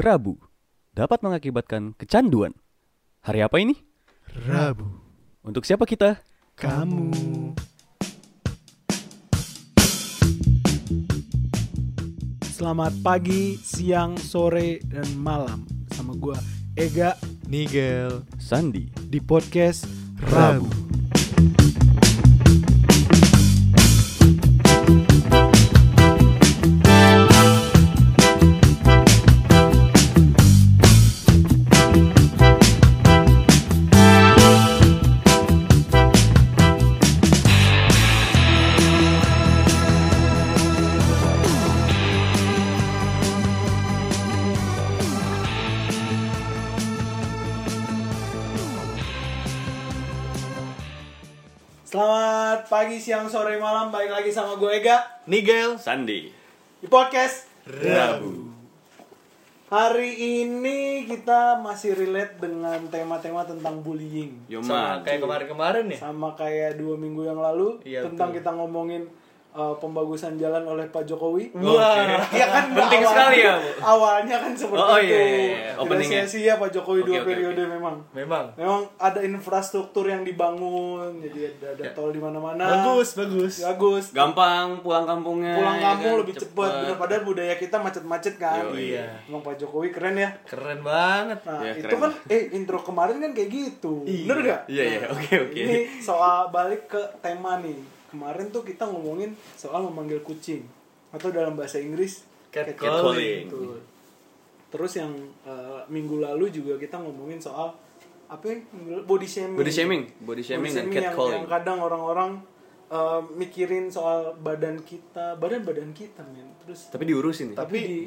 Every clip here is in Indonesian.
Rabu dapat mengakibatkan kecanduan. Hari apa ini? Rabu. Untuk siapa kita? Kamu. Selamat pagi, siang, sore, dan malam sama gua Ega Nigel Sandi. di podcast Rabu. Selamat pagi, siang, sore, malam. Balik lagi sama gue Ega Nigel Sandi. di podcast Rabu Hari ini kita masih relate dengan tema-tema tentang bullying. sama kayak kemarin-kemarin ya Sama kayak dua minggu yang lalu Iya, tentang betul. kita ngomongin uh, pembagusan jalan oleh Pak Jokowi. Wah, Iya kan Penting awal- sekali ya, Bu. Awalnya kan seperti Oh, oh, itu. iya, iya, iya. Tidak Openingnya. Pak Jokowi Oke, dua oke, periode oke. memang. memang Memang ada infrastruktur yang dibangun, jadi ada, ada Ya. tol di mana-mana. bagus bagus Bagus. Gampang pulang kampungnya. Pulang ya kampung kan? lebih cepat. Bener padahal budaya kita macet-macet kan. Yoi. Iya. Emang Pak Jokowi keren ya. keren banget Nah, Ya, itu keren. kan eh intro kemarin kan kayak gitu. Iya. Bener gak? Iya, iya. Oke, oke. Ini soal balik ke tema nih. Kemarin tuh kita ngomongin soal memanggil kucing atau dalam bahasa Inggris Catcalling. Betul. Terus yang eh, minggu lalu juga kita ngomongin soal apa ya? Minggu lalu? body shaming. Body shaming, body shaming dan yang, catcalling. yang kadang orang-orang eh, mikirin soal badan kita, badan-badan kita, men. Terus Tapi diurusin nih. tapi di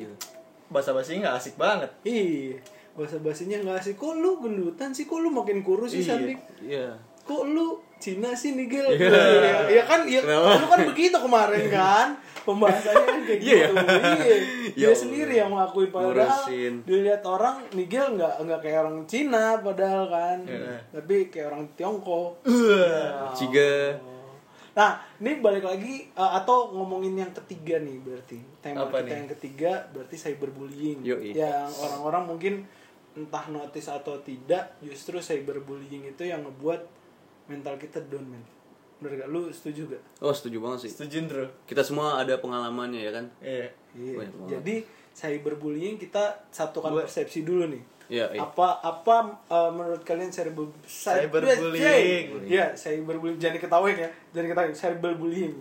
bahasa basinya nggak asik banget Ih, bahasa basinya nggak sih. Kok lu gendutan sih? Kok lu makin kurus sih, Sandi? Iya. Kok lu Cina sih, Nigel? Iya. Iya, iya kan, iya. Kenapa? Lu kan begitu kemarin kan? Pembahasannya kan kayak Iya gitu. ya? Iya. Ya Dia Allah. sendiri yang mengakuin padahal Ngurusin. dilihat orang Nigel nggak nggak kayak orang Cina padahal kan. Iya. Tapi kayak orang Tiongkok. Ciga. Nah, ini balik lagi uh, atau ngomongin yang ketiga nih berarti. Tema Apa kita nih? yang ketiga berarti cyberbullying. Yoi. Yang orang-orang mungkin entah notice atau tidak, justru cyberbullying itu yang ngebuat mental kita down, men. Bener gak? Lu setuju gak? Oh, setuju banget sih. setuju bro Kita semua ada pengalamannya ya kan? iya Iya. Banyak banget. Jadi cyberbullying kita satukan Gua- persepsi dulu nih. Iya, iya. Apa apa uh, menurut kalian cyber Cyberbullying. Iya, cyberbullying. Jangan diketawain ya. Jangan diketawain cyberbullying.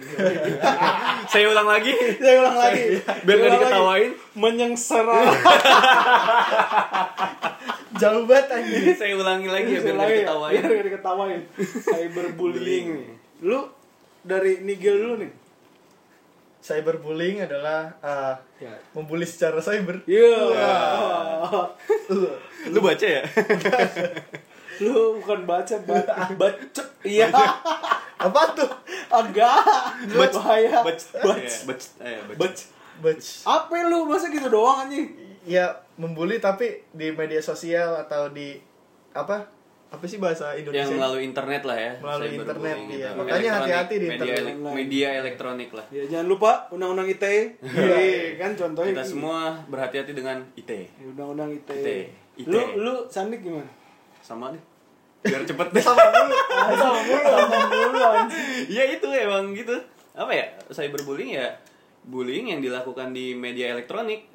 Saya ulang lagi. Saya ulang lagi. Biar Saya nggak ulang lagi. diketawain. Menyengsara. jauh banget anjing Saya ulangi lagi ya biar Saya nggak ulangi ya, diketawain. Biar nggak diketawain. Cyberbullying nih. Lu dari Nigel dulu nih. cyberbullying adalah uh, Ya. membuli secara cyber Iya. Lu baca ya? Lu bukan baca, ba- baca. Iya. apa tuh Agak. Bac- Bahaya. Bac- Bac. eh, bac- eh, bac- Bac. But, Apa lu? Masa gitu doang anjing? ya membuli tapi di media sosial atau di apa apa sih bahasa Indonesia yang melalui internet lah ya Melalui internet, itu. iya. Media Makanya hati-hati di media, internet. elek- media elektronik lah Ya jangan lupa undang-undang ITE. Iya, kan contohnya. kita semua berhati-hati dengan IT Ya, undang-undang ITE. ITE. Lu lu Sandik gimana? sama deh biar cepet deh sama dulu Sama mulu, sama mulu ya itu emang gitu apa ya cyberbullying ya bullying yang dilakukan di media elektronik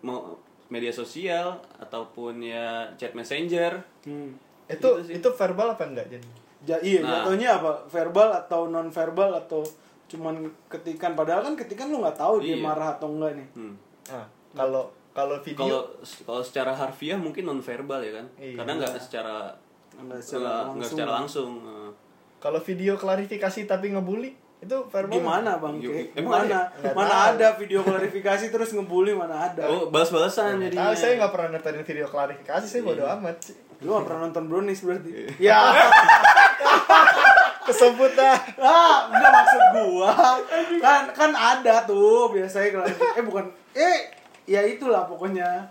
mau media sosial ataupun ya chat messenger Hmm. itu Gitu sih. itu verbal apa enggak jadi Ja, iya, Nah. jatuhnya apa? Verbal atau non verbal atau cuman ketikan padahal kan ketikan lu nggak tahu dia Iya. marah atau enggak nih. Hmm. nah, kalau kalau video kalau kalau secara harfiah mungkin non verbal ya kan Iya. karena nggak secara Enggak secara nggak nggak langsung. secara langsung Eh, kalau video klarifikasi tapi ngebully itu verbal Gimana Bang? Emang Gimana? Nggak Mana ada video klarifikasi terus ngebully mana ada? oh balas-balasan Nggak jadinya tahu saya nggak pernah nontonin video klarifikasi saya bodo amat sih Lu gak pernah nonton Brownies berarti? Iya. Ya, kesebut dah ah, enggak maksud gua. Kan kan ada tuh biasanya klarifikasi. Eh bukan, eh ya itulah pokoknya.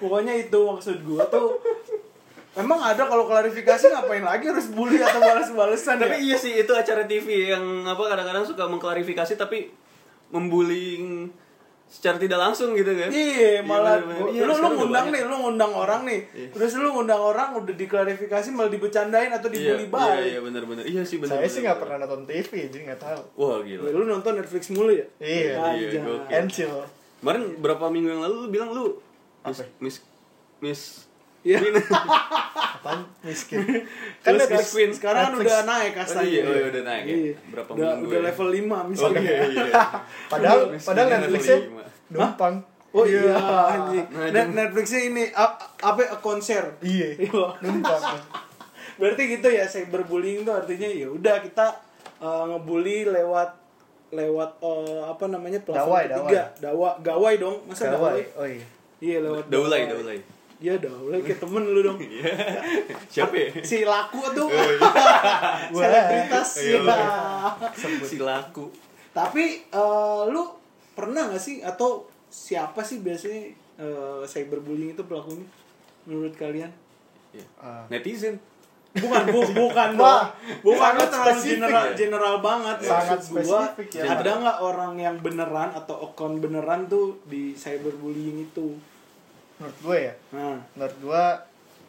Pokoknya itu maksud gua tuh. Emang ada kalau klarifikasi ngapain lagi harus bully atau balas-balesan tapi ya? iya sih itu acara TV yang apa kadang-kadang suka mengklarifikasi tapi membullying secara tidak langsung gitu kan Iya, malah bener-bener. gua- Iya, lu ngundang nih, lu ngundang orang nih. Iya. Terus lu ngundang orang udah diklarifikasi malah dibecandain atau iya, dibully iya, balik. iya benar-benar iya sih benar Saya benar, sih nggak benar. pernah nonton TV, jadi nggak tahu. wah gila Lu nonton Netflix mulu ya? Iya, iya, Anjay. gokil. Kemarin berapa minggu yang lalu lu bilang lu miss Apa? miss miss Iya. Apaan? Miskin. kan Netflix, sekarang, sekarang kan udah naik Oh, kastanya. iya, oh, iya, udah naik ya? Iya. Berapa udah, minggu udah ya? level 5 oh misalnya. iya iya Padahal Miskin padahal level Netflixnya numpang. Oh iya, anjing. Nah, Net Netflixnya ini apa konser. Iya. Iya. Numpang. Berarti gitu ya cyberbullying itu artinya ya udah kita uh, ngebully lewat lewat uh, apa namanya platform Dawai, ketiga. Dawa, gawai dong. Masa Gawai. Oh iya. Iya lewat daulay Iya daulay kayak temen lu dong. iya siapa ya Si laku tuh. Selebritas. Iya, Iya. si laku Tapi uh, lu pernah gak sih atau siapa sih biasanya uh, cyberbullying itu pelakunya menurut kalian? Iya. Ah. netizen Bukan, bu, bukan dong. Bukan lu terlalu spesifik general, ya. general banget. Sangat Maksud gua, spesifik ya. Ada nggak orang yang beneran atau akun beneran tuh di cyberbullying itu? Menurut gue ya, Nah, menurut gue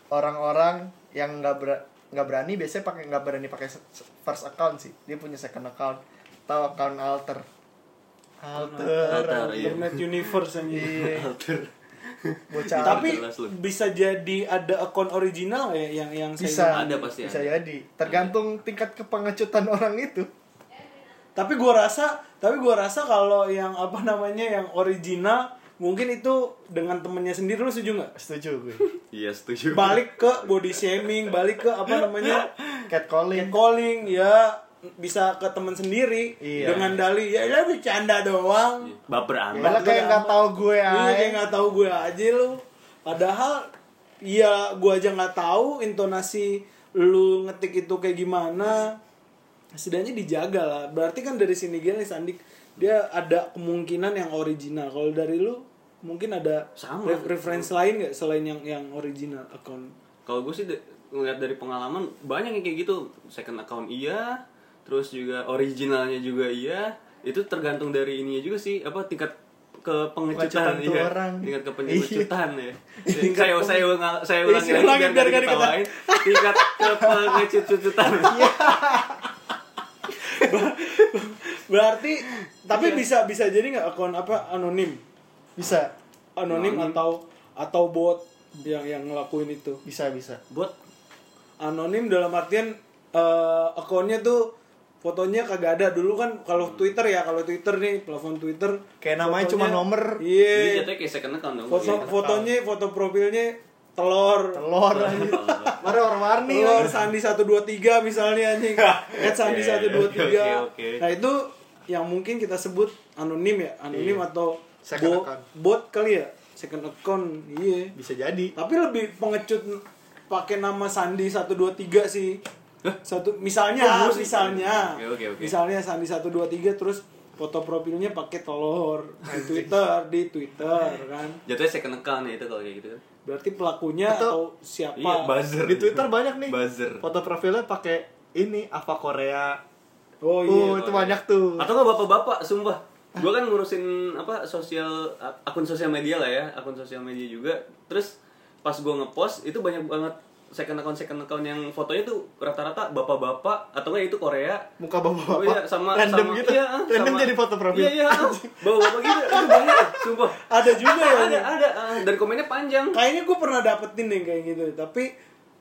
orang-orang yang nggak ber- nggak berani biasanya pakai nggak berani pakai first account sih. Dia punya second account atau account alter. Alter. Alter, iya. internet universe aja. Iya. alter Bocah. Tapi bisa jadi ada akun original ya yang yang bisa Ada pasti bisa ada. jadi tergantung tingkat kepengecutan orang itu Tapi gua rasa, tapi gua rasa kalau yang apa namanya yang original mungkin itu dengan temennya sendiri lu setuju nggak? setuju gue iya setuju Balik ke body shaming, balik ke apa namanya catcalling calling ya bisa ke teman sendiri Iya. dengan dalih ya ya bercanda doang. baper Malah amat kayak nggak tahu gue Iya aja kayak nggak tahu gue aja lu. Padahal ya gue aja nggak tahu intonasi lu ngetik itu kayak gimana. Setidaknya dijaga lah. Berarti kan dari sini gini Sandik dia ada kemungkinan yang original. Kalau dari lu mungkin ada Sama. ref- reference lain nggak selain yang yang original account? kalau gue sih ngeliat dari pengalaman banyak yang kayak gitu second account iya terus juga originalnya juga iya itu tergantung dari ininya juga sih apa tingkat ke Pengecutan iya orang. tingkat ke pengecutan ya Tingkat saya saya ulang saya Iya, saya lagi biar biar diketawain tingkat ke pengecutan Berarti tapi Iya. bisa bisa jadi nggak akun apa anonim? Bisa. Anonim, Anonim. atau atau bot yang yang ngelakuin itu. bisa bisa. Buat Anonim dalam artian eh, akunnya tuh fotonya kagak ada. Dulu kan kalau Twitter ya kalau Twitter nih platform Twitter Kayak namanya cuma nomor. jadi iya jatuhnya kayak second account dong. Foto Iya. fotonya foto profilnya telur. Telur. Anjing mana warna-warni. Telur Sandi 123 misalnya anjing. At Sandi Iya, 123 oke, oke. nah itu yang mungkin kita sebut anonim ya. Anonim atau Second bo- account. bot kali ya? Second account iya. Bisa jadi. Tapi lebih pengecut pakai nama Sandi 123 sih. Satu misalnya Oh, sih. misalnya. Oke, oke, oke. misalnya Sandi 123 terus foto profilnya pakai telur. Di Twitter di Twitter kan. Jatuhnya second account ya itu kalau kayak gitu kan? Berarti pelakunya Atau- atau, siapa? Iya buzzer. Di Twitter banyak nih. Buzzer. Foto profilnya pakai ini apa Korea. Oh oh, iya. itu banyak tuh. Atau nggak bapak-bapak sumpah gue kan ngurusin apa sosial akun sosial media lah ya akun sosial media juga. Terus pas gue ngepost itu banyak banget second account second account yang fotonya tuh rata-rata bapak-bapak atau enggak itu Korea. Muka bapak Oh iya, sama random sama, gitu. iya, random sama- jadi foto profil. Iya iya, bapak-bapak gitu, itu banyak, sumpah. ada juga ya Ada ada, ah, dan komennya panjang. kayaknya gue pernah dapetin deh kayak gitu. Tapi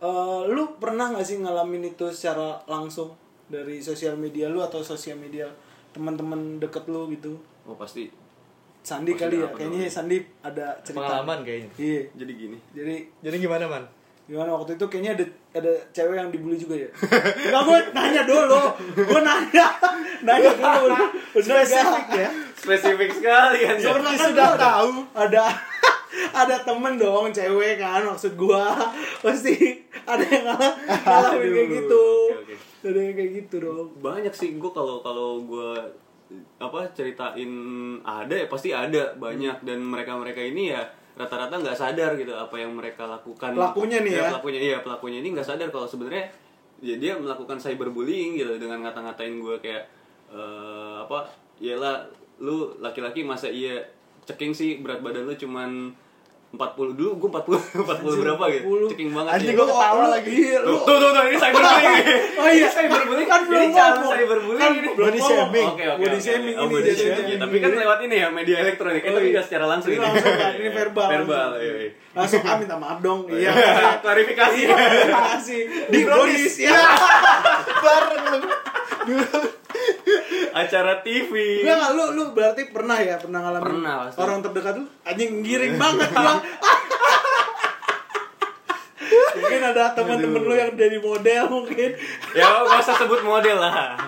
eh, lu pernah nggak sih ngalamin itu secara langsung dari sosial media lu atau sosial media teman-teman deket lu gitu. Oh pasti. Sandi kali ya kayaknya dong? Sandi ada cerita. Pengalaman kayaknya. Iya. Jadi gini. jadi jadi gimana man? Gimana? Waktu itu kayaknya ada ada cewek yang dibully juga ya? Nggak gue nanya dulu. Gue nanya. Nanya dulu. Spesifik ya? Spesifik sekali kan. Sebenarnya kan sudah tahu. ada ada temen dong cewek kan maksud gua. Pasti ada yang ngalah ngalamin Aduh, kayak gitu. oke, oke. Ada yang kayak gitu dong. Banyak sih gue kalau kalau gue apa ceritain ada ya pasti ada banyak. Dan mereka-mereka ini ya rata-rata nggak sadar gitu apa yang mereka lakukan. Pelakunya nih ya? pelakunya iya pelakunya ini nggak sadar kalau sebenarnya ya dia melakukan cyberbullying gitu dengan ngata-ngatain gue kayak eh, apa iyalah lu laki-laki masa iya ceking sih berat badan lu cuman 40 dulu gue 40 40 berapa gitu 40. ceking banget Anjing, ya. gua ketawa lagi. Iya, Tuh, lu. tuh, tuh, tuh, ini cyberbullying. Oh iya, cyberbullying. kan belum Ini cyberbullying Kan ini. belum Body shaming. Oke, oke. Body shaming Oh, ini body shaming. Tapi kan lewat ini ya, media elektronik. Itu Oh, iya. juga secara langsung. Ini ya. langsung kan, ini verbal. Verbal, langsung. iya, iya. Langsung ah minta maaf dong. Iya. Klarifikasi. Terima kasih. Di Brownies ya. bareng lu Acara TV. Enggak, enggak, lu lu berarti pernah ya pernah ngalamin Pernah, pasti. orang terdekat lu anjing giring banget gua. mungkin ada teman-teman lu yang jadi model mungkin Ya, usah sebut model lah.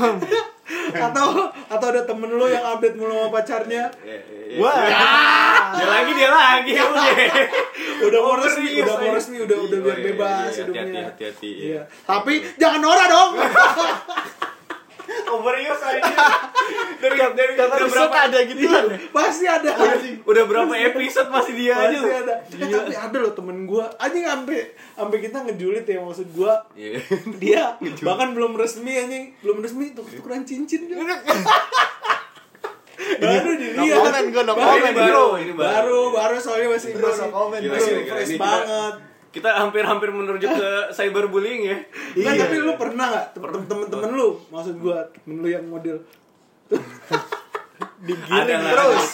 atau atau ada temen lu yang update mulu sama pacarnya? Wah. Dia lagi, dia lagi. udah. mau Oh, resmi udah mau resmi udah udah Iya, biar iya, bebas iya, hidupnya. Hati-hati, hati-hati, tapi jangan Nora dong Overuse aja. Dari dari kata udah berapa? ada gitu kan ya pasti ada. Udah berapa episode masih dia aja. pasti ada. Eh, tapi ada loh temen gua. Anjing sampai sampai kita ngejulit ya maksud gua. Iya. dia bahkan belum resmi anjing. Belum resmi tuh tukeran cincin dia. Baru no dilihat. comment gua no Baru, comment baru, bro. Ini baru. Baru soalnya masih no Ini kita- banget Kita hampir-hampir menuju ke cyberbullying ya. Kan Iya. tapi lu pernah gak temen-temen lu maksud gua temen lu yang model lah, terus.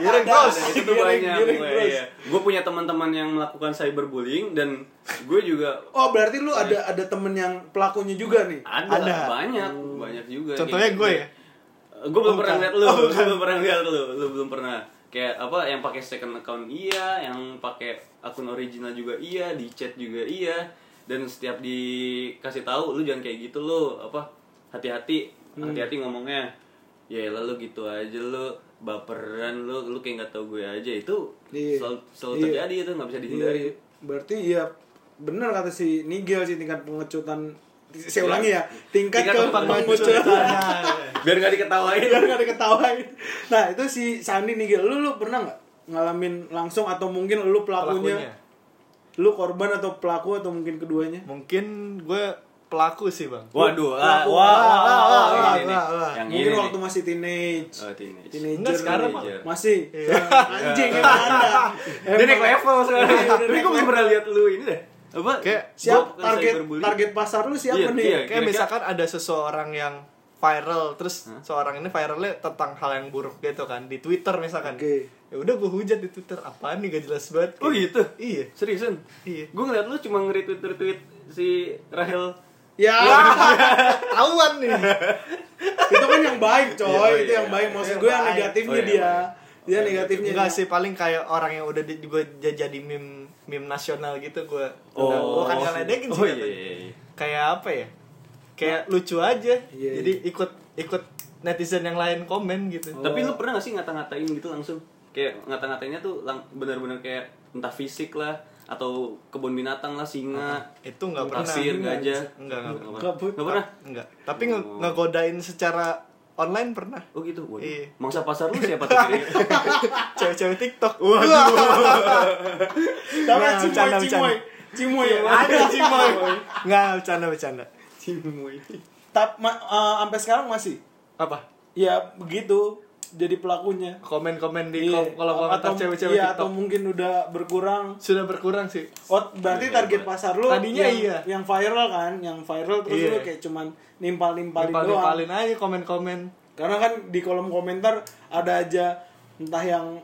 Giring terus. Itu banyak. gue, terus. iya. Gue punya teman-teman yang melakukan cyberbullying dan gue juga oh berarti lu ada ada temen yang pelakunya juga nih ada, Ada. banyak, banyak juga. Contohnya gue ya? Gue belum Oh, pernah lihat lu, Oh, gue belum pernah lihat lu, lu belum pernah. Kayak apa yang pakai second account iya, yang pakai akun original juga iya, di chat juga iya. Dan setiap dikasih tahu lu jangan kayak gitu lu, apa hati-hati, Hmm. hati-hati ngomongnya. Ya lalu gitu aja lu baperan lu, lu kayak nggak tahu gue aja itu Iya. selalu, selalu Iya. terjadi itu nggak bisa dihindari. Iya, berarti iya bener kata si Nigel sih tingkat pengecutan saya ulangi ya tingkat, Tingkat ke pengecutan. pengecutan Biar nggak diketawain. biar nggak diketawain nah itu si Sandi Nigel lu lu pernah nggak ngalamin langsung atau mungkin lu pelakunya, pelakunya lu korban atau pelaku atau mungkin keduanya mungkin gue pelaku sih bang Waduh, ah, Pelaku. wah, wah, Wah, wah, wah, ini wah, nih. wah, wah. Yang mungkin ini waktu nih. masih teenage Oh, teenage. teenager Enggak, sekarang. Teenager. masih Iya. anjing emang ada level sekarang. Tapi naik gue belum pernah lihat lu ini deh. Apa? Kayak siap target target pasar lu siapa Iya, nih iya. kayak Kira-kira- misalkan ada seseorang yang viral terus seorang ini viralnya tentang hal yang buruk gitu kan di Twitter misalkan Oke. ya udah gue hujat di Twitter apaan nih gak jelas banget Oh gitu? iya Seriusan? Iya. Gue ngeliat lu cuma nge-retweet retweet si Rahel. ya tahuan nih itu kan yang baik coy Iya, oh, itu iya. yang baik maksud gue yang negatifnya Oh, iya, dia baik. dia negatifnya enggak sih paling kayak orang yang udah di, jadi meme meme nasional gitu gue Oh. gue kan ngeledekin sih Oh, iya, iya, iya. kayak apa ya? Kayak lucu aja. Iya, jadi ikut ikut netizen yang lain komen gitu. Tapi lu pernah gak sih ngata-ngatain gitu langsung? Kayak ngata-ngatainnya tuh lang- bener-bener kayak entah fisik lah atau kebun binatang lah singa itu nggak pernah. pasir gajah. Enggak, enggak, Nggak enggak. pernah. Nggak pernah? Enggak tapi nge- ngegodain secara online pernah. Oh gitu. Waduh. Iya. mangsa pasar lu siapa tuh cewek-cewek TikTok. Sama Nah, Cimoy, bercanda, Cimoy. Cimoy. Ada Cimoy. Nggak bercanda bercanda. Tap, ma- eh, sampai sekarang masih. apa? Ya begitu jadi pelakunya. komen-komen di Iya. kom- kalau komentar Atau- cewek-cewek iya, atau mungkin udah berkurang. sudah berkurang sih Oh, berarti Iya, target iya. pasar lu Tadinya yang, iya. yang viral kan, yang viral terus Iya. lu kayak cuman nimpal-nimpalin doang. nimpal-nimpalin aja komen-komen Karena kan di kolom komentar ada aja entah yang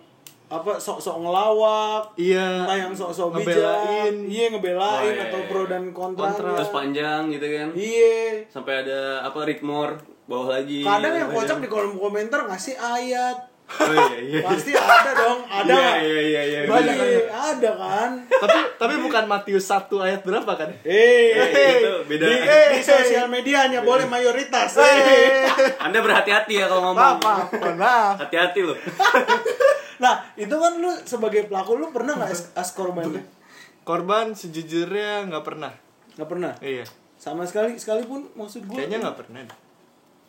apa sok-sok ngelawak, iya entah yang sok-sok bijak, ngebelain. iya ngebelain Oh, iya, atau iya. pro dan kontra. Kontra. terus panjang gitu kan Iya. sampai ada apa ritmore bawah lagi. Kadang yang kocak di kolom komentar ngasih ayat. oh iya iya. Pasti ada dong, ada iya iya iya iya Banyak iya. ada kan? tapi tapi bukan Matius 1 ayat berapa kan? Eh, Eh, itu beda. Di, di sosial media hanya boleh mayoritas. Eh. anda berhati-hati ya kalau ngomong. Maaf mohon maaf hati-hati loh. Nah, itu kan lu sebagai pelaku lu pernah nggak as, as korban? korban sejujurnya nggak pernah. Nggak pernah. iya. Sama sekali sekalipun maksud gue kayaknya nggak pernah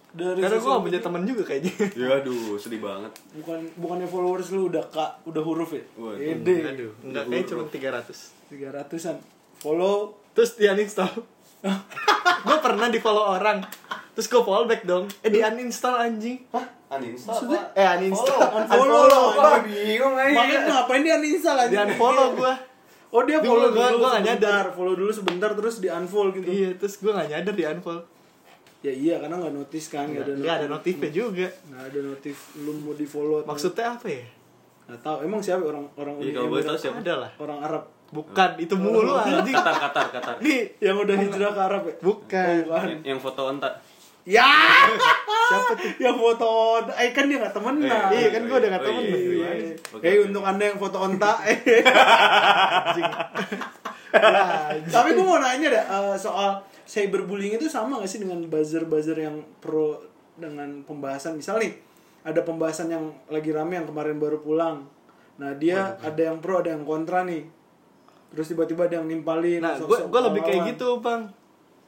dari karena gue gak punya temen juga kayaknya ya aduh sedih banget bukan bukannya followers lu udah kak udah huruf ya? Waduh. Ede. aduh enggak kayak cuma 300 Tiga ratusan follow. terus dia uninstall gue pernah di follow orang Terus gue fallback dong. Eh di uninstall anjing. Hah? Uninstall? Maksudnya? apa? Eh uninstall. Unfollow. Unfollow. Wah, bingung aja. Makanya ngapain dia uninstall aja? Di unfollow gue. Oh dia follow dulu gua nggak sebentar, follow dulu sebentar terus di unfollow gitu. Iya, terus gue gak nyadar di unfollow. Ya iya karena nggak notice kan, nggak ada Gak ada notifnya juga. Nggak ada notif lu mau di follow. Maksudnya apa ya? Nggak tahu. Emang siapa orang orang Iya, Uni kalau boleh tahu siapa? Ada lah. Orang Arab. Bukan, itu mulu anjing. Qatar, Qatar, Qatar. Nih, Yang udah hijrah ke Arab ya? bukan. Oh, bukan. Yang- Yang foto onta. Ya. Siapa tuh? yang foto eh kan dia nggak temenan. Iya, kan gua udah nggak Oh, temen. iya, iya, Iya. iya. Oke, Eh untuk anda yang foto onta, eh. Ya, anjing. Tapi gue mau nanya dah eh, soal cyberbullying itu sama gak sih dengan buzzer-buzzer yang pro dengan pembahasan misal nih ada pembahasan yang lagi rame yang kemarin baru pulang. Nah dia ada yang pro ada yang kontra nih. Terus tiba-tiba ada yang nimpalin. Nah, gue gue lebih kayak gitu, Bang.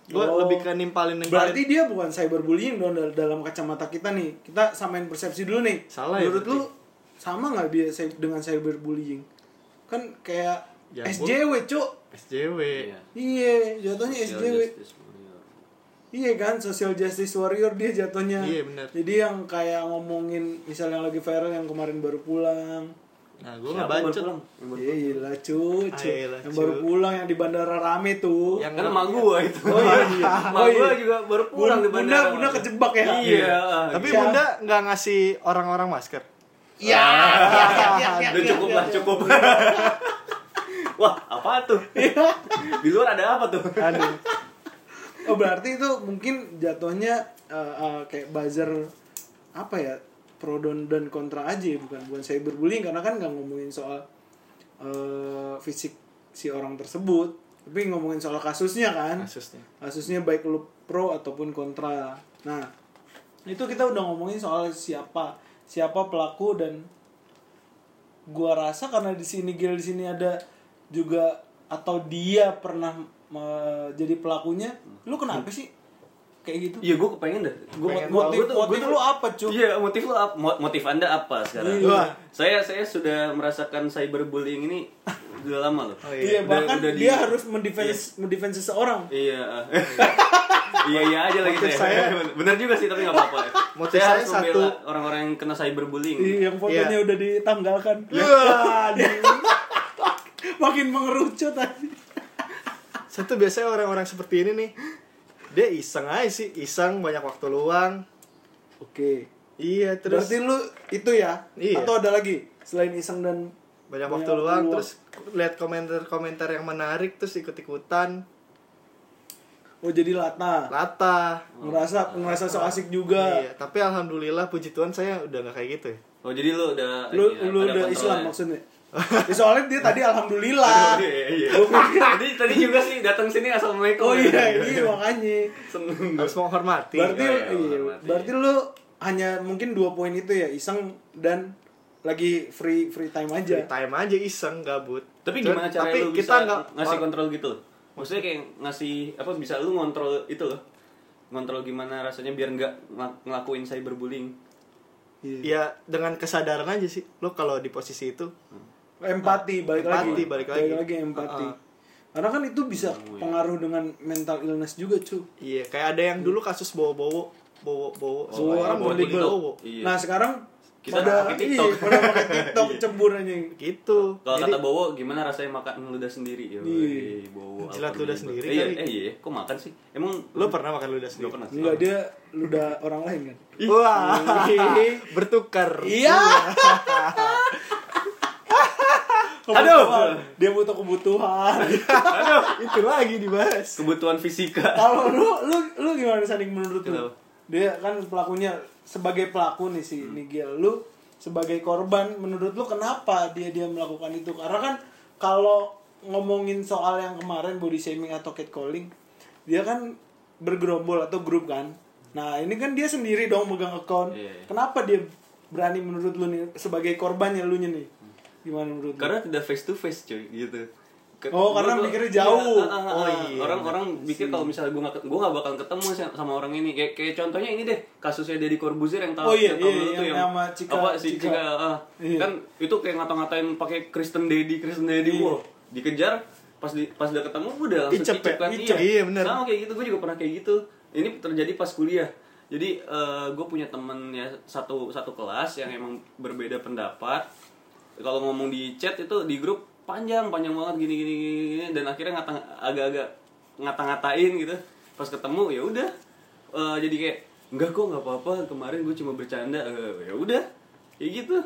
Gue Oh. lebih ke nimpalin nimpalin. Berarti dia bukan cyberbullying dong dal- dalam kacamata kita nih. Kita samain persepsi dulu nih. Salah ya Menurut berarti? lu sama nggak dia dengan cyberbullying? Kan kayak Ya, SJW, Cuk. SJW. Iya. Iya, jatuhnya Social SJW. Iya kan, social justice warrior dia jatuhnya. Iya, benar. Jadi yang kayak ngomongin misalnya yang lagi viral yang kemarin baru pulang. Nah, gue Siapa gak baru bacot. Iya lah cu, cu. Ayolah, yang cu. baru pulang yang di bandara rame tuh. Yang Kan emak gua itu. Oh iya. Emak Oh iya. gua juga baru pulang di Bunda, bandara. bunda kejebak ya. Iya. Tapi Siapa? Bunda nggak ngasih orang-orang masker. Iya. iya, iya, iya, Udah iya, cukup iya, lah, iya. cukup. Wah, apa tuh? Di luar ada apa tuh? Aduh. Oh berarti itu mungkin jatuhnya eh, eh, kayak buzzer apa ya pro dan, dan kontra aja ya, bukan bukan cyberbullying karena kan nggak ngomongin soal eh, fisik si orang tersebut tapi ngomongin soal kasusnya kan Kasusnya. kasusnya baik lu pro ataupun kontra nah itu kita udah ngomongin soal siapa siapa pelaku dan gua rasa karena di sini Gil di sini ada juga atau dia pernah me- jadi pelakunya lu kenapa sih kayak gitu Iya, gua kepengen Pengen mo- motif gua tuh- motif gua tuh- lu apa cuy Iya, motif lu apa? Mo- Motif Anda apa sekarang? Iya. Saya saya sudah merasakan cyberbullying ini udah lama loh. Oh, iya Udah- bahkan udah di- dia harus mendefense mendefense seseorang Iya. iya iya aja lagi Motif saya. saya- Bener juga sih tapi nggak apa-apa. Motif saya saya harus satu- orang-orang yang kena cyberbullying. Iya, yang fotonya Iya. udah ditanggalkan Wah, makin mengerucut tadi Satu biasanya orang-orang seperti ini nih, dia iseng aja sih, iseng banyak waktu luang. oke Iya, terus Berarti lu itu ya? Iya. Atau ada lagi selain iseng dan banyak banyak waktu luang, luang. terus lihat komentar-komentar yang menarik, terus ikut-ikutan, oh jadi lata, lata. ngerasa ngerasa so asik juga. Iya, tapi alhamdulillah puji Tuhan saya udah nggak kayak gitu ya. Oh jadi lu udah Lu ini, lu udah. Islam maksudnya? Ya, soalnya dia tadi alhamdulillah. Iya, iya. tadi tadi juga sih datang sini assalamualaikum. Oh iya, iya makanya. Seneng. Harus menghormati. Berarti iya, iya, menghormati. berarti lu hanya mungkin dua poin itu ya, iseng dan lagi free free time aja. Free time aja iseng gabut. Tapi gimana cara Tapi lu kita bisa nggak ngasih kontrol gitu? Maksudnya kayak ngasih apa bisa lu ngontrol itu loh. Ngontrol gimana rasanya biar nggak ngel- ngelakuin cyberbullying. Iya. ya dengan kesadaran aja sih. Lo kalau di posisi itu Empati balik Empati, lagi. balik lagi. empati. Uh-uh. Karena kan itu bisa pengaruh dengan mental illness juga, cu. Iya, kayak ada yang dulu kasus bawa-bawa, bawa-bawa, Oh, semua iya, orang bawa. TikTok. Iya. Nah, sekarang Kita pada pakai TikTok. Iya, pada pakai TikTok cembur aja. Gitu. Kalau kata Bowo gimana rasanya makan ludah sendiri? Yo, Iya. Bowo. Jilat ludah sendiri Eh, iya, eh iya, kok makan sih? Emang lo pernah makan ludah Gak sendiri? pernah. Enggak dia ludah orang lain kan. Wah, bertukar. Iya. Kebutuhan. Dia butuh kebutuhan. Itu lagi dibahas. Kebutuhan fisika. Kalau lu lu lu gimana Saning menurut lu? Dia kan pelakunya sebagai pelaku nih si Nigel. Lu sebagai korban menurut lu kenapa dia dia melakukan itu? Karena kan kalau ngomongin soal yang kemarin body shaming atau catcalling, dia kan bergerombol atau grup kan. Nah, ini kan dia sendiri dong megang account. Iya, iya. Kenapa dia berani menurut lu nih sebagai korbannya lu nih? Gimana menurut lu? Karena tidak face to face cuy gitu. Ke- Oh, karena gua- mikirnya iya, jauh. ah, ah, ah, Oh, ah. iya, Orang-orang pikir kalau misalnya gue gak, gue gak bakal ketemu sa- sama orang ini. Kayak kayak contohnya ini deh kasusnya Deddy Corbuzier yang tahu Oh, iya, yang iya, tuh yang yang sama Cika- apa si Cika. Cika, ah. Iya. kan itu kayak ngata-ngatain pakai Kristen Deddy Kristen Deddy Iya. wow dikejar pas di pas udah ketemu udah langsung Icep ya? icep kan Icep. Iya, bener. sama kayak gitu gue juga pernah kayak gitu ini terjadi pas kuliah Jadi gue punya temen ya satu satu kelas yang emang berbeda pendapat. Kalau ngomong di chat itu di grup panjang panjang banget gini gini gini, dan akhirnya ngata agak-agak ngata-ngatain gitu. Pas ketemu ya udah Eh, jadi kayak enggak kok nggak apa-apa kemarin gue cuma bercanda Eh, ya udah kayak gitu.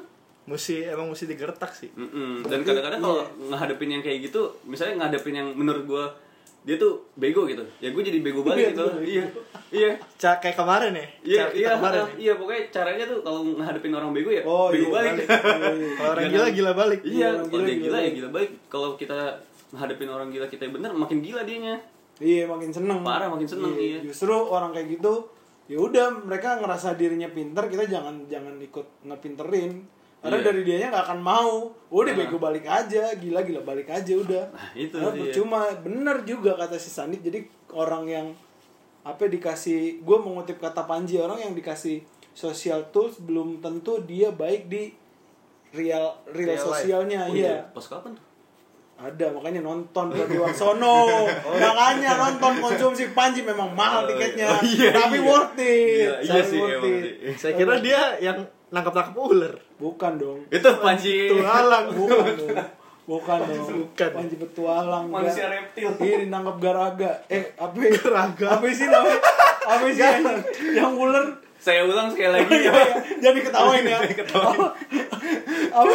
Mesti emang mesti digertak sih. Mm-mm. Dan kadang-kadang kalau ngadepin yang kayak gitu, misalnya ngadepin yang menurut gue dia tuh bego gitu, ya gue jadi bego balik gitu. Iya, iya. Ca kayak kemarin ya. Iya, iya, kemarin. ah, iya pokoknya caranya tuh kalau ngadepin orang bego ya Oh, bego iya, balik. balik. Iya, iya. Kalau orang Jangan- gila gila balik. Iya, orang kalau dia gila gila ya balik. gila balik. Kalau kita ngadepin orang gila kita yang bener, makin gila dianya. Iya makin seneng. Parah, makin seneng, iya. Justru orang kayak gitu, ya udah mereka ngerasa dirinya pinter, kita jangan jangan ikut ngepinterin. Karena Iya. dari dianya nggak akan mau. Udah Nah. bego balik aja, gila gila balik aja udah. Nah, itu Karena sih, ya. percuma, bener juga kata si Sanit. Jadi orang yang apa dikasih, gue mengutip kata Panji orang yang dikasih social tools belum tentu dia baik di real real, Real sosialnya, Oh, iya. Pas kapan tuh? Ada makanya nonton di Waksono. makanya nonton konsumsi Panji memang mahal Oh, tiketnya. oh, iya, tapi iya. worth it. Iya, iya sih, worth it. Saya kira dia yang nangkap-nangkap ular. Bukan dong. Itu Panji. Tualang. Bukan dong. Bukan dong. Bukan. Panji petualang. Manusia reptil. Iya nangkap garaga. Eh, apa? ya? Garaga. Apa sih namanya? Apa sih yang, yang ular? Saya ulang sekali lagi. Iya, iya. Jadi ketawain ya. Apa?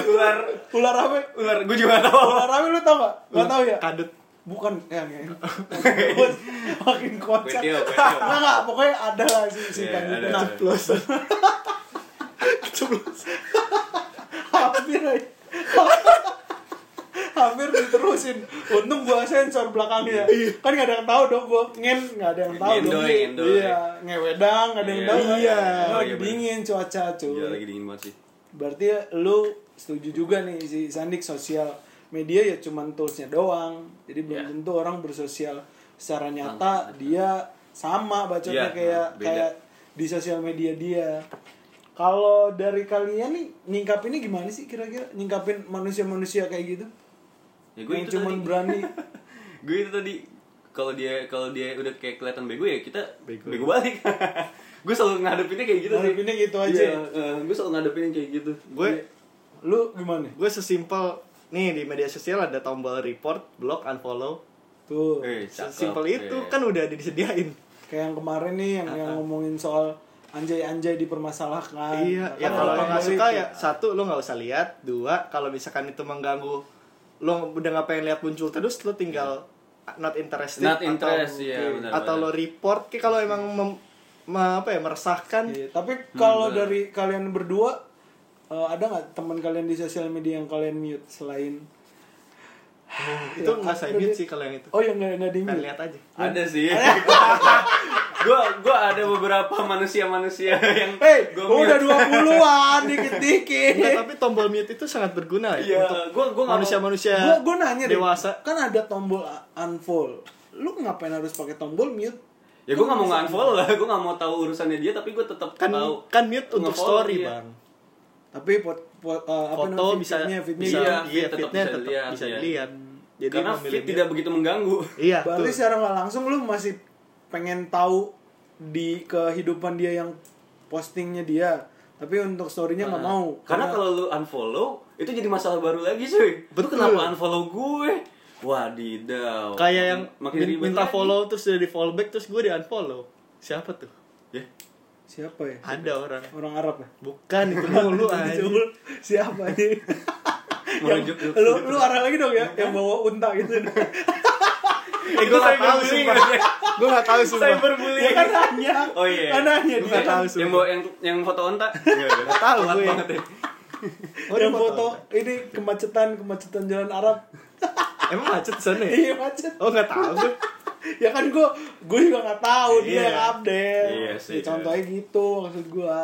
Ular. Ular apa? Ular, gue juga gak tahu. Ular apa lu tau gak? Gak tau ya? Kadut. Bukan, ya, ya. makin kocak. Kuetio. Enggak, pokoknya ada lah si si Iya, Panji. ada, Nah, ada. Hampir aja. hampir diterusin. Untung gua sensor belakangnya. Kan gak ada yang tahu dong gua ngen, gak ada yang tahu dong. Ngendoy, ngendoy. Iya, ngewedang, gak ada yang Iya. tahu. Iya. Lagi Iya, dingin cuaca, cuy. Iya, lagi dingin banget sih. Berarti lu setuju juga nih si Sandik sosial media ya cuman toolsnya doang. Jadi belum Ya. tentu orang bersosial secara nyata dia sama bacotnya Ya, kayak beda. kayak di sosial media dia. Kalau dari kalian nih nyingkapinnya gimana sih kira-kira nyingkapin manusia-manusia kayak gitu? Ya gue yang itu cuman tadi. berani gue itu tadi kalau dia kalau dia udah kayak kelihatan bego ya kita Bego. bego, balik. gue selalu ngadepinnya kayak gitu Ngadepinnya sih. gitu aja Iya, ya? eh, gue selalu ngadepinnya kayak gitu. Gue lu gimana? gue sesimpel nih di media sosial ada tombol report, block, unfollow. Tuh. Eh. Sesimpel itu Eh. kan udah disediain. Kayak yang kemarin nih yang, yang ngomongin soal anjay-anjay dipermasalahkan. iya, ya kalau nggak suka ya satu lo nggak usah lihat, dua kalau misalkan itu mengganggu lo udah nggak pengen lihat muncul terus lo tinggal not interested Not atau- interest ya oke. benar. atau lo report kayak kalau emang mem- me- apa ya meresahkan Iya, tapi kalau benar. dari kalian berdua eh, ada nggak teman kalian di sosial media yang kalian mute selain itu nggak saya mute sih kalau yang itu Oh ya nggak nggak di kan mute. lihat aja Ada sih. gue gue ada beberapa manusia-manusia yang Hei, gua gua udah dua puluhan dikit-dikit. Enggak, tapi tombol mute itu sangat berguna ya Iya, untuk gue gue manusia-manusia Gua gua nanya deh, dewasa kan ada tombol unfollow. Lu ngapain harus pakai tombol mute? Ya gue nggak mau unfollow lah, gue nggak mau tahu urusannya dia, tapi gue tetap kan tahu. kan mute untuk story dia. bang Tapi pot, pot, apa foto namanya, bisa feed-nya, feed-nya bisa Iya, iya tetap bisa tetap dilihat, bisa iya. dilihat jadi Karena fit mute. tidak begitu mengganggu. iya Berarti secara nggak langsung lu masih pengen tahu di kehidupan dia yang postingnya dia. Tapi untuk story-nya nggak Nah, mau. Karena kalau lu unfollow, itu jadi masalah baru lagi cuy. Betul Betul. kenapa unfollow gue? Wadidaw. kayak yang makin min- ribet minta lagi. follow terus udah di follow back terus gue di unfollow siapa tuh Ya. siapa ya? ada orang Orang Arab ya? bukan itu mulu aja siapa ini? yang, lu lu arah lagi dong ya yang bawa unta gitu eh Itu gue gak tahu aja. Gue gak tahu sumpah Cyberbullying. ya kan nanya Oh iya. kan nanya dia nggak tahu yang sumpah bawa yang yang foto onta. Iya, Gak tahu Kuat gue banget ya. Oh, yang foto ini kemacetan kemacetan jalan Arab emang macet sana ya iya macet oh gak tahu gue ya kan gua gua juga nggak tahu dia Iya. yang update Iya sih. Ya, contohnya gitu maksud Iya,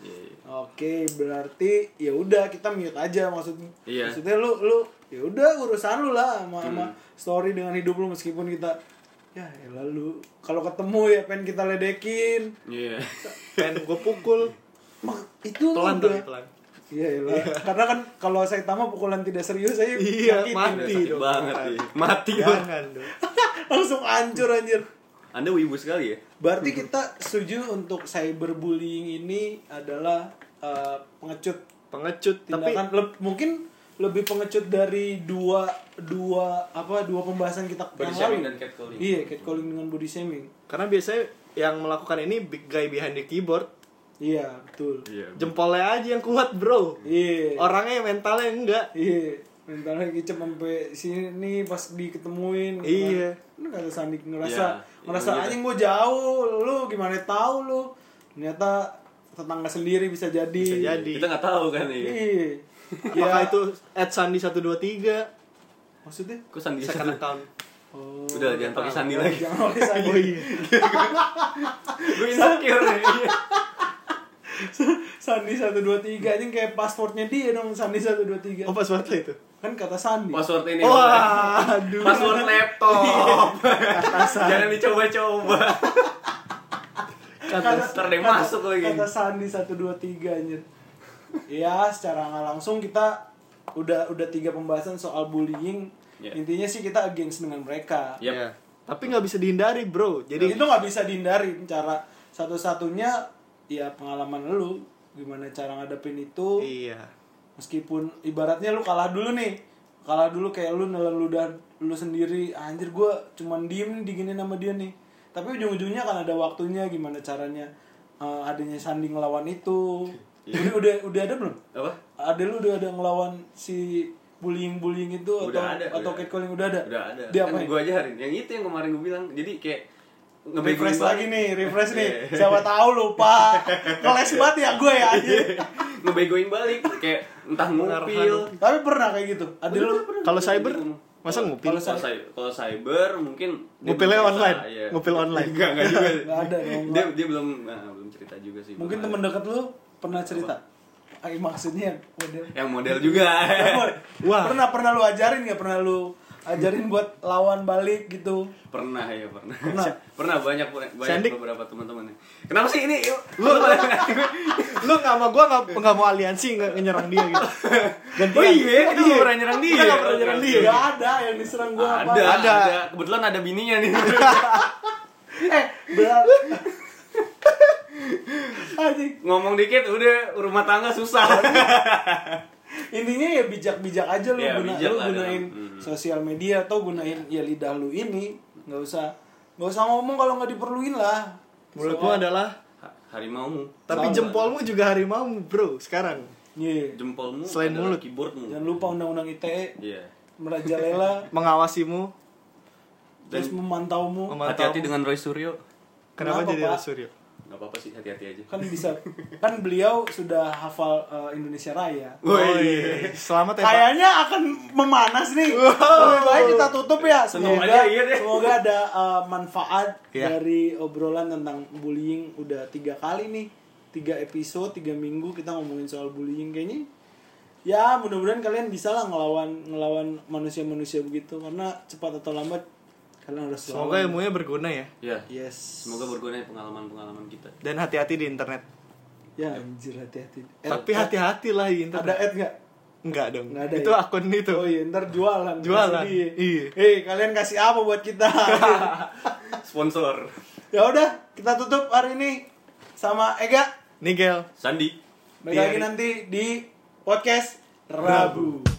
iya. oke berarti ya udah kita mute aja maksud Iya. maksudnya lu lu ya udah urusan lu lah sama, sama Hmm. story dengan hidup lu meskipun kita ya lalu kalau ketemu ya pengen kita ledekin Iya. pengen gue pukul Mak, itu pelan udah tapi pelan Iya, iya. Karena kan kalau saya tamu pukulan tidak serius saya Iya, mati. Banget iya. Mati banget. jangan dong langsung hancur anjir. Anda wibu sekali ya? Berarti kita setuju untuk cyberbullying ini adalah eh, pengecut pengecut tapi tindakan leb- mungkin lebih pengecut dari dua dua apa dua pembahasan kita Body yang shaming lalu. dan catcalling. Iya, catcalling dengan body shaming. karena biasanya yang melakukan ini big guy behind the keyboard Iya, betul. Iya. jempolnya aja yang kuat bro Iya. orangnya mentalnya enggak Iya, mentalnya kicep sampai sini pas diketemuin. Iya. Kan. Lu kata Sandi ngerasa Iya, ngerasa iya, anjing gua jauh, lu gimana tahu lu? Ternyata tetangga sendiri bisa jadi. bisa jadi Kita nggak tahu kan ya. Iya. Maka Ya, itu at sandi 123 maksudnya? Kok Sandi second account Oh. Udah jangan pakai Sandi lagi. Jangan oleh Sandi. oh iya Gue insecure nih. Sandi 123 anjing kayak pasportnya dia dong Sandi 123. oh passwordnya itu Kan kata Sandi. Password ini. wah aduh Password laptop. Jangan dicoba-coba. kata Ntar dia masuk lagi. Kata Sandi 123 anjir. Ya, secara nggak langsung kita udah udah tiga pembahasan soal bullying. Ya. Intinya sih kita against dengan mereka. Yap. Ya. tapi nggak bisa dihindari bro Jadi itu nggak bisa dihindari. Cara satu-satunya ya pengalaman lu gimana cara ngadepin itu. iya Meskipun ibaratnya lu kalah dulu nih. Kalah dulu kayak lu nelen ludah lu sendiri. Anjir gua cuman diem nih diginin sama dia nih. Tapi ujung-ujungnya kan ada waktunya gimana caranya eh, adanya Sandi ngelawan itu. Udah, udah udah ada belum? Apa? Ada lu udah ada ngelawan si bullying-bullying itu atau Udah ada, atau udah catcalling udah ada? Udah ada. Dia kan apa? gue ajarin. Yang itu yang kemarin gue bilang. Jadi kayak refresh balik. lagi nih, refresh nih. Iya. Siapa tahu lupa. Keles banget ya gue ya anjir. ngebegoin balik kayak entah ngupil. Tapi pernah kayak gitu. Ada lu kalau cyber masa ngupil Kalau cyber, kalau cyber mungkin Ngupilnya online? iya. Ngupil online? Enggak, enggak juga. Nggak ada Dia dia belum nah, belum cerita juga sih. mungkin ada. deket lu pernah cerita. Ay, maksudnya model. yang model juga. Wah. Pernah pernah lu ajarin nggak pernah lu ajarin buat lawan balik gitu. pernah ya pernah. Pernah. pernah banyak banyak Sandik. beberapa teman-teman. Kenapa sih ini? lu lu nggak mau gua nggak nggak mau aliansi nggak nyerang dia gitu Oh iya, kita nggak pernah nyerang dia. Nggak pernah nyerang dia. Gak ada yang diserang gua apa. Ada, Ada. ada. Kebetulan ada bininya nih. Eh, berat. Ngomong dikit udah rumah tangga susah. Intinya ya bijak-bijak aja lu Ya, guna, bijak lu gunain hmm. sosial media atau gunain ya lidah lu ini nggak usah nggak usah ngomong kalau nggak diperluin lah. mulutmu Soal- adalah Ha- Harimaumu. tapi Sama. jempolmu juga harimau bro sekarang Iya. Jempolmu Selain mulut. keyboardmu. Jangan lupa undang-undang ITE Iya. merajalela mengawasimu terus memantaumu. memantau Hati-hati dengan Roy Suryo. Kenapa, Kenapa, jadi Pak? Suryo Gak apa-apa sih, hati-hati aja. Kan bisa kan beliau sudah hafal eh, Indonesia Raya. oh iya selamat ya pak Kayaknya akan memanas nih. Lebih baik kita tutup ya. Semoga aja, iya deh. semoga ada uh, manfaat Iya. dari obrolan tentang bullying udah tiga kali nih, tiga episode, tiga minggu kita ngomongin soal bullying kayaknya. Ya mudah-mudahan kalian bisa lah ngelawan ngelawan manusia-manusia begitu karena cepat atau lambat kalian harus semoga lawan. ilmunya berguna ya Ya. Yes. Semoga berguna ya pengalaman-pengalaman kita. dan hati-hati di internet Ya anjir hati-hati. Eh, tapi hati-hati lah di Ada internet ad nggak? enggak dong Nggak ada itu ya? akun itu Oh iya, ntar jualan. Jualan. Iya. Hei, kalian kasih apa buat kita? Sponsor. ya udah, kita tutup hari ini sama Ega. Nigel Sandi. Balik lagi nanti di podcast Rabu.